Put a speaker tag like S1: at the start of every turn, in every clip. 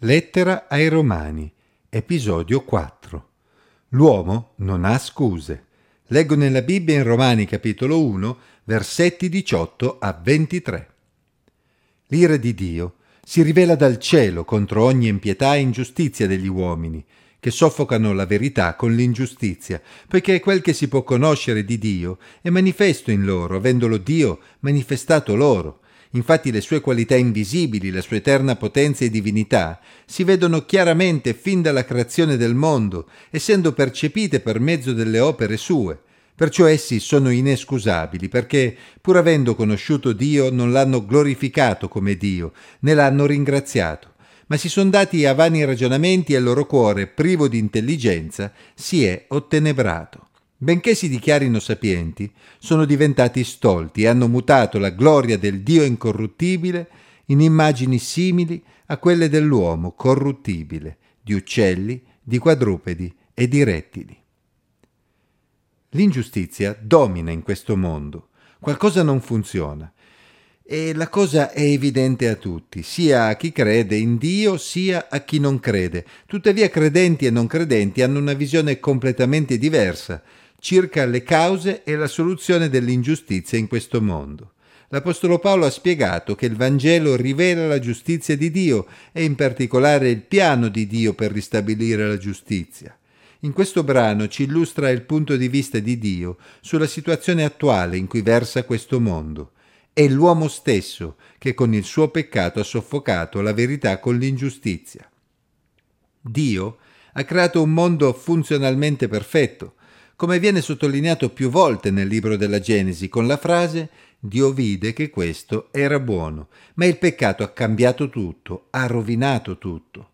S1: Lettera ai Romani, episodio 4. L'uomo non ha scuse. Leggo nella Bibbia in Romani capitolo 1, versetti 18 a 23. L'ira di Dio si rivela dal cielo contro ogni impietà e ingiustizia degli uomini, che soffocano la verità con l'ingiustizia, poiché quel che si può conoscere di Dio è manifesto in loro, avendolo Dio manifestato loro Infatti le sue qualità invisibili, la sua eterna potenza e divinità, si vedono chiaramente fin dalla creazione del mondo, essendo percepite per mezzo delle opere sue. Perciò essi sono inescusabili, perché, pur avendo conosciuto Dio, non l'hanno glorificato come Dio, né l'hanno ringraziato, ma si sono dati a vani ragionamenti e il loro cuore, privo di intelligenza, si è ottenebrato. Benché si dichiarino sapienti, sono diventati stolti e hanno mutato la gloria del Dio incorruttibile in immagini simili a quelle dell'uomo corruttibile, di uccelli, di quadrupedi e di rettili. L'ingiustizia domina in questo mondo. Qualcosa non funziona. E la cosa è evidente a tutti, sia a chi crede in Dio sia a chi non crede. Tuttavia credenti e non credenti hanno una visione completamente diversa circa le cause e la soluzione dell'ingiustizia in questo mondo. L'Apostolo Paolo ha spiegato che il Vangelo rivela la giustizia di Dio e in particolare il piano di Dio per ristabilire la giustizia. In questo brano ci illustra il punto di vista di Dio sulla situazione attuale in cui versa questo mondo. È l'uomo stesso che con il suo peccato ha soffocato la verità con l'ingiustizia. Dio ha creato un mondo funzionalmente perfetto, come viene sottolineato più volte nel libro della Genesi con la frase Dio vide che questo era buono, ma il peccato ha cambiato tutto, ha rovinato tutto.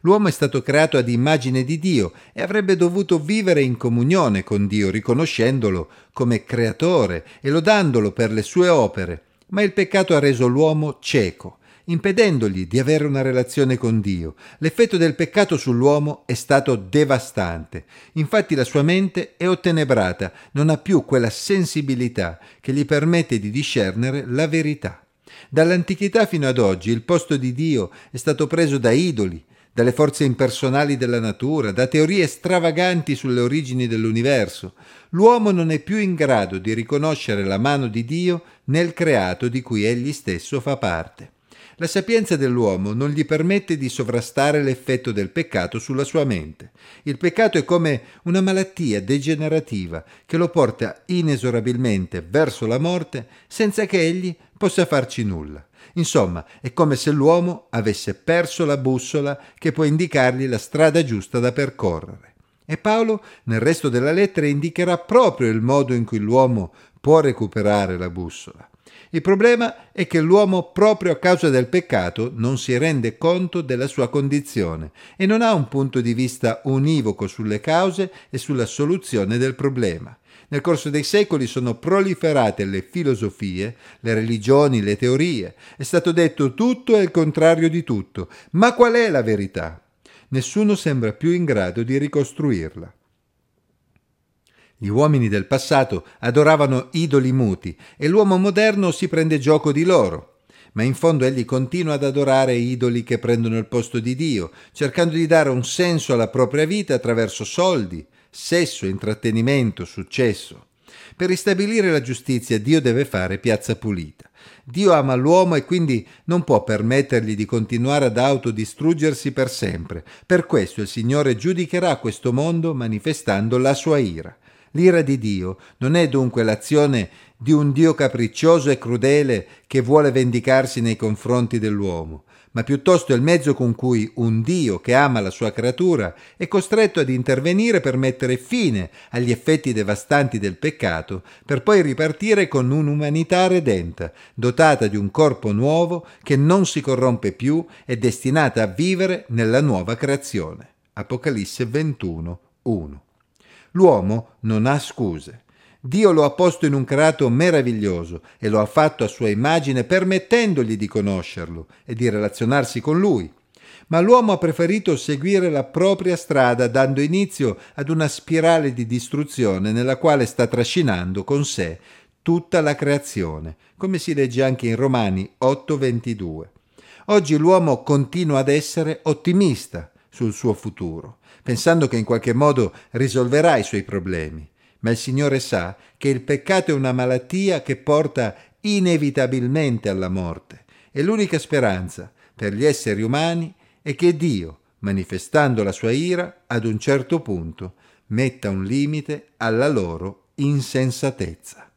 S1: L'uomo è stato creato ad immagine di Dio e avrebbe dovuto vivere in comunione con Dio, riconoscendolo come creatore e lodandolo per le sue opere, ma il peccato ha reso l'uomo cieco impedendogli di avere una relazione con Dio. L'effetto del peccato sull'uomo è stato devastante. Infatti la sua mente è ottenebrata, non ha più quella sensibilità che gli permette di discernere la verità. Dall'antichità fino ad oggi il posto di Dio è stato preso da idoli, dalle forze impersonali della natura, da teorie stravaganti sulle origini dell'universo. L'uomo non è più in grado di riconoscere la mano di Dio nel creato di cui egli stesso fa parte. La sapienza dell'uomo non gli permette di sovrastare l'effetto del peccato sulla sua mente. Il peccato è come una malattia degenerativa che lo porta inesorabilmente verso la morte senza che egli possa farci nulla. Insomma, è come se l'uomo avesse perso la bussola che può indicargli la strada giusta da percorrere. E Paolo, nel resto della lettera, indicherà proprio il modo in cui l'uomo può recuperare la bussola. Il problema è che l'uomo, proprio a causa del peccato, non si rende conto della sua condizione e non ha un punto di vista univoco sulle cause e sulla soluzione del problema. Nel corso dei secoli sono proliferate le filosofie, le religioni, le teorie. È stato detto tutto e il contrario di tutto. Ma qual è la verità? Nessuno sembra più in grado di ricostruirla. Gli uomini del passato adoravano idoli muti e l'uomo moderno si prende gioco di loro. Ma in fondo egli continua ad adorare idoli che prendono il posto di Dio, cercando di dare un senso alla propria vita attraverso soldi, sesso, intrattenimento, successo. Per ristabilire la giustizia Dio deve fare piazza pulita. Dio ama l'uomo e quindi non può permettergli di continuare ad autodistruggersi per sempre. Per questo il Signore giudicherà questo mondo manifestando la sua ira. L'ira di Dio non è dunque l'azione di un Dio capriccioso e crudele che vuole vendicarsi nei confronti dell'uomo, ma piuttosto è il mezzo con cui un Dio che ama la sua creatura è costretto ad intervenire per mettere fine agli effetti devastanti del peccato, per poi ripartire con un'umanità redenta, dotata di un corpo nuovo che non si corrompe più e destinata a vivere nella nuova creazione. Apocalisse 21, 1. L'uomo non ha scuse. Dio lo ha posto in un creato meraviglioso e lo ha fatto a sua immagine permettendogli di conoscerlo e di relazionarsi con lui. Ma l'uomo ha preferito seguire la propria strada dando inizio ad una spirale di distruzione nella quale sta trascinando con sé tutta la creazione, come si legge anche in Romani 8:22. Oggi l'uomo continua ad essere ottimista sul suo futuro, pensando che in qualche modo risolverà i suoi problemi. Ma il Signore sa che il peccato è una malattia che porta inevitabilmente alla morte e l'unica speranza per gli esseri umani è che Dio, manifestando la sua ira, ad un certo punto metta un limite alla loro insensatezza.